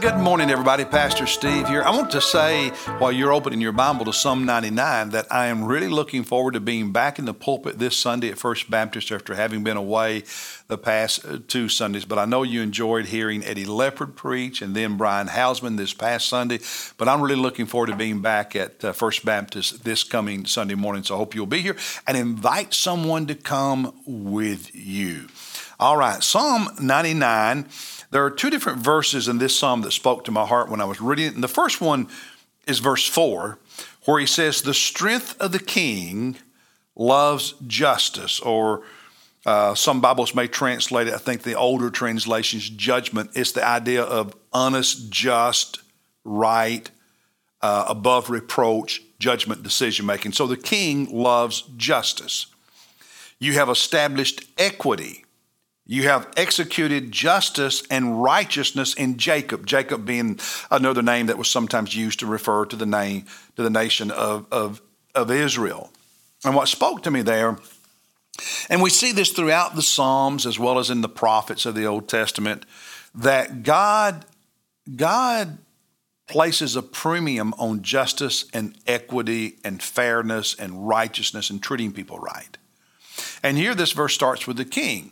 good morning, everybody. Pastor Steve here. I want to say, while you're opening your Bible to Psalm 99, that I am really looking forward to being back in the pulpit this Sunday at First Baptist after having been away the past uh, two Sundays. But I know you enjoyed hearing Eddie Leopard preach and then Brian Hausman this past Sunday. But I'm really looking forward to being back at uh, First Baptist this coming Sunday morning. So I hope you'll be here and invite someone to come with you. All right, Psalm 99. There are two different verses in this psalm that spoke to my heart when I was reading it. And the first one is verse 4, where he says, The strength of the king loves justice, or uh, some Bibles may translate it, I think the older translations, judgment. It's the idea of honest, just, right, uh, above reproach, judgment, decision making. So the king loves justice. You have established equity you have executed justice and righteousness in Jacob. Jacob being another name that was sometimes used to refer to the name to the nation of, of, of Israel. And what spoke to me there, and we see this throughout the Psalms as well as in the prophets of the Old Testament, that God, God places a premium on justice and equity and fairness and righteousness and treating people right. And here this verse starts with the king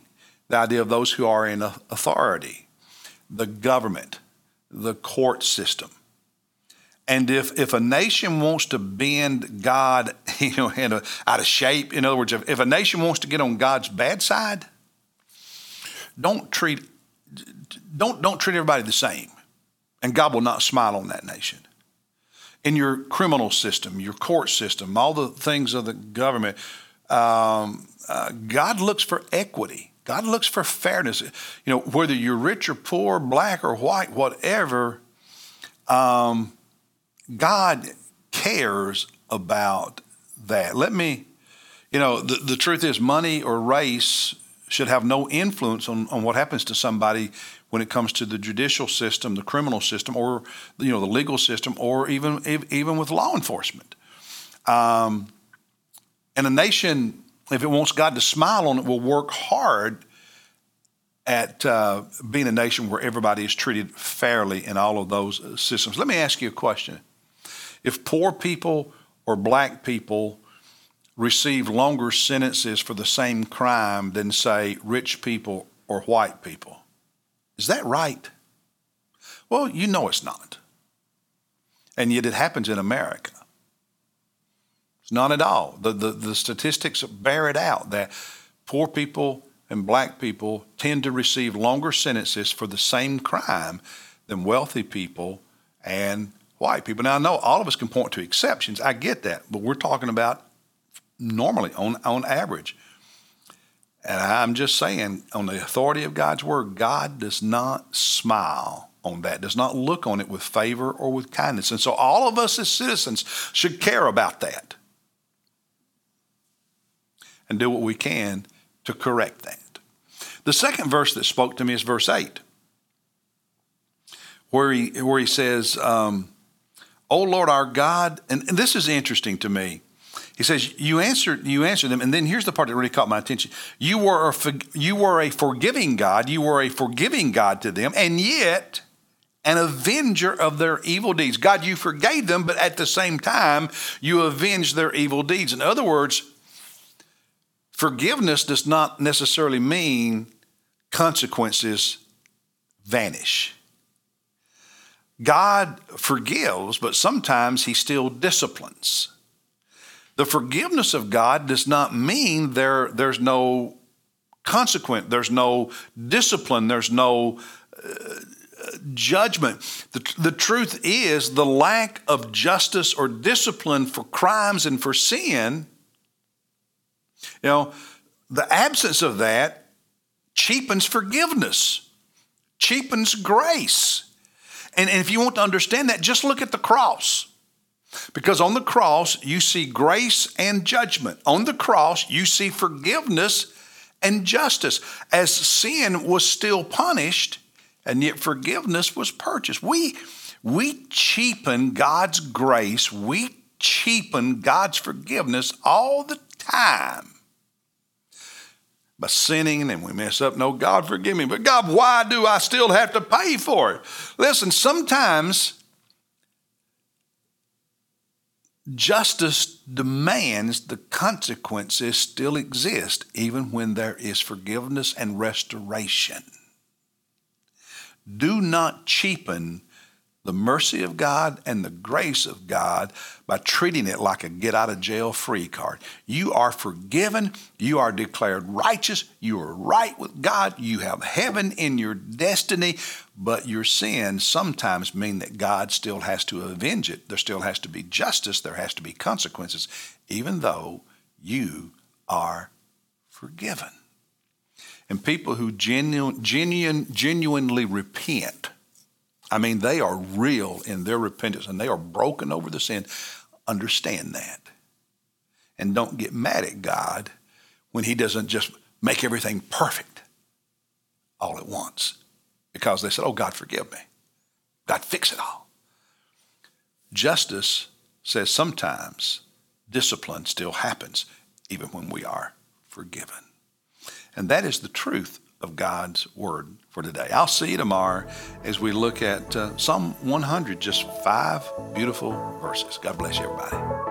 the idea of those who are in authority, the government, the court system. And if, if a nation wants to bend God, you know, a, out of shape, in other words, if, if a nation wants to get on God's bad side, don't treat don't don't treat everybody the same, and God will not smile on that nation. In your criminal system, your court system, all the things of the government, um, uh, God looks for equity. God looks for fairness. You know, whether you're rich or poor, black or white, whatever, um, God cares about that. Let me, you know, the, the truth is, money or race should have no influence on, on what happens to somebody when it comes to the judicial system, the criminal system, or you know the legal system, or even even with law enforcement. Um, and a nation if it wants God to smile on it, will work hard at uh, being a nation where everybody is treated fairly in all of those systems. Let me ask you a question. If poor people or black people receive longer sentences for the same crime than, say, rich people or white people, is that right? Well, you know it's not. And yet it happens in America. It's not at all. The, the, the statistics bear it out that poor people and black people tend to receive longer sentences for the same crime than wealthy people and white people. Now, I know all of us can point to exceptions. I get that. But we're talking about normally, on, on average. And I'm just saying, on the authority of God's word, God does not smile on that, does not look on it with favor or with kindness. And so all of us as citizens should care about that and do what we can to correct that. The second verse that spoke to me is verse 8, where he, where he says, um, O Lord our God, and, and this is interesting to me. He says, "You answered, you answered them." And then here's the part that really caught my attention: You were a, you were a forgiving God. You were a forgiving God to them, and yet an avenger of their evil deeds. God, you forgave them, but at the same time, you avenged their evil deeds. In other words, Forgiveness does not necessarily mean consequences vanish. God forgives, but sometimes He still disciplines. The forgiveness of God does not mean there, there's no consequence, there's no discipline, there's no uh, judgment. The, the truth is, the lack of justice or discipline for crimes and for sin you know, the absence of that cheapens forgiveness, cheapens grace. And, and if you want to understand that, just look at the cross. Because on the cross, you see grace and judgment. On the cross, you see forgiveness and justice. As sin was still punished, and yet forgiveness was purchased. We, we cheapen God's grace, we cheapen God's forgiveness all the time by sinning and we mess up. No, God forgive me. But God, why do I still have to pay for it? Listen, sometimes justice demands the consequences still exist even when there is forgiveness and restoration. Do not cheapen the mercy of God and the grace of God by treating it like a get out of jail free card. You are forgiven. You are declared righteous. You are right with God. You have heaven in your destiny, but your sins sometimes mean that God still has to avenge it. There still has to be justice. There has to be consequences, even though you are forgiven. And people who genuine, genuine, genuinely repent, I mean, they are real in their repentance and they are broken over the sin. Understand that. And don't get mad at God when He doesn't just make everything perfect all at once because they said, Oh, God, forgive me. God, fix it all. Justice says sometimes discipline still happens even when we are forgiven. And that is the truth of God's Word for today. I'll see you tomorrow as we look at uh, Psalm 100, just five beautiful verses. God bless you, everybody.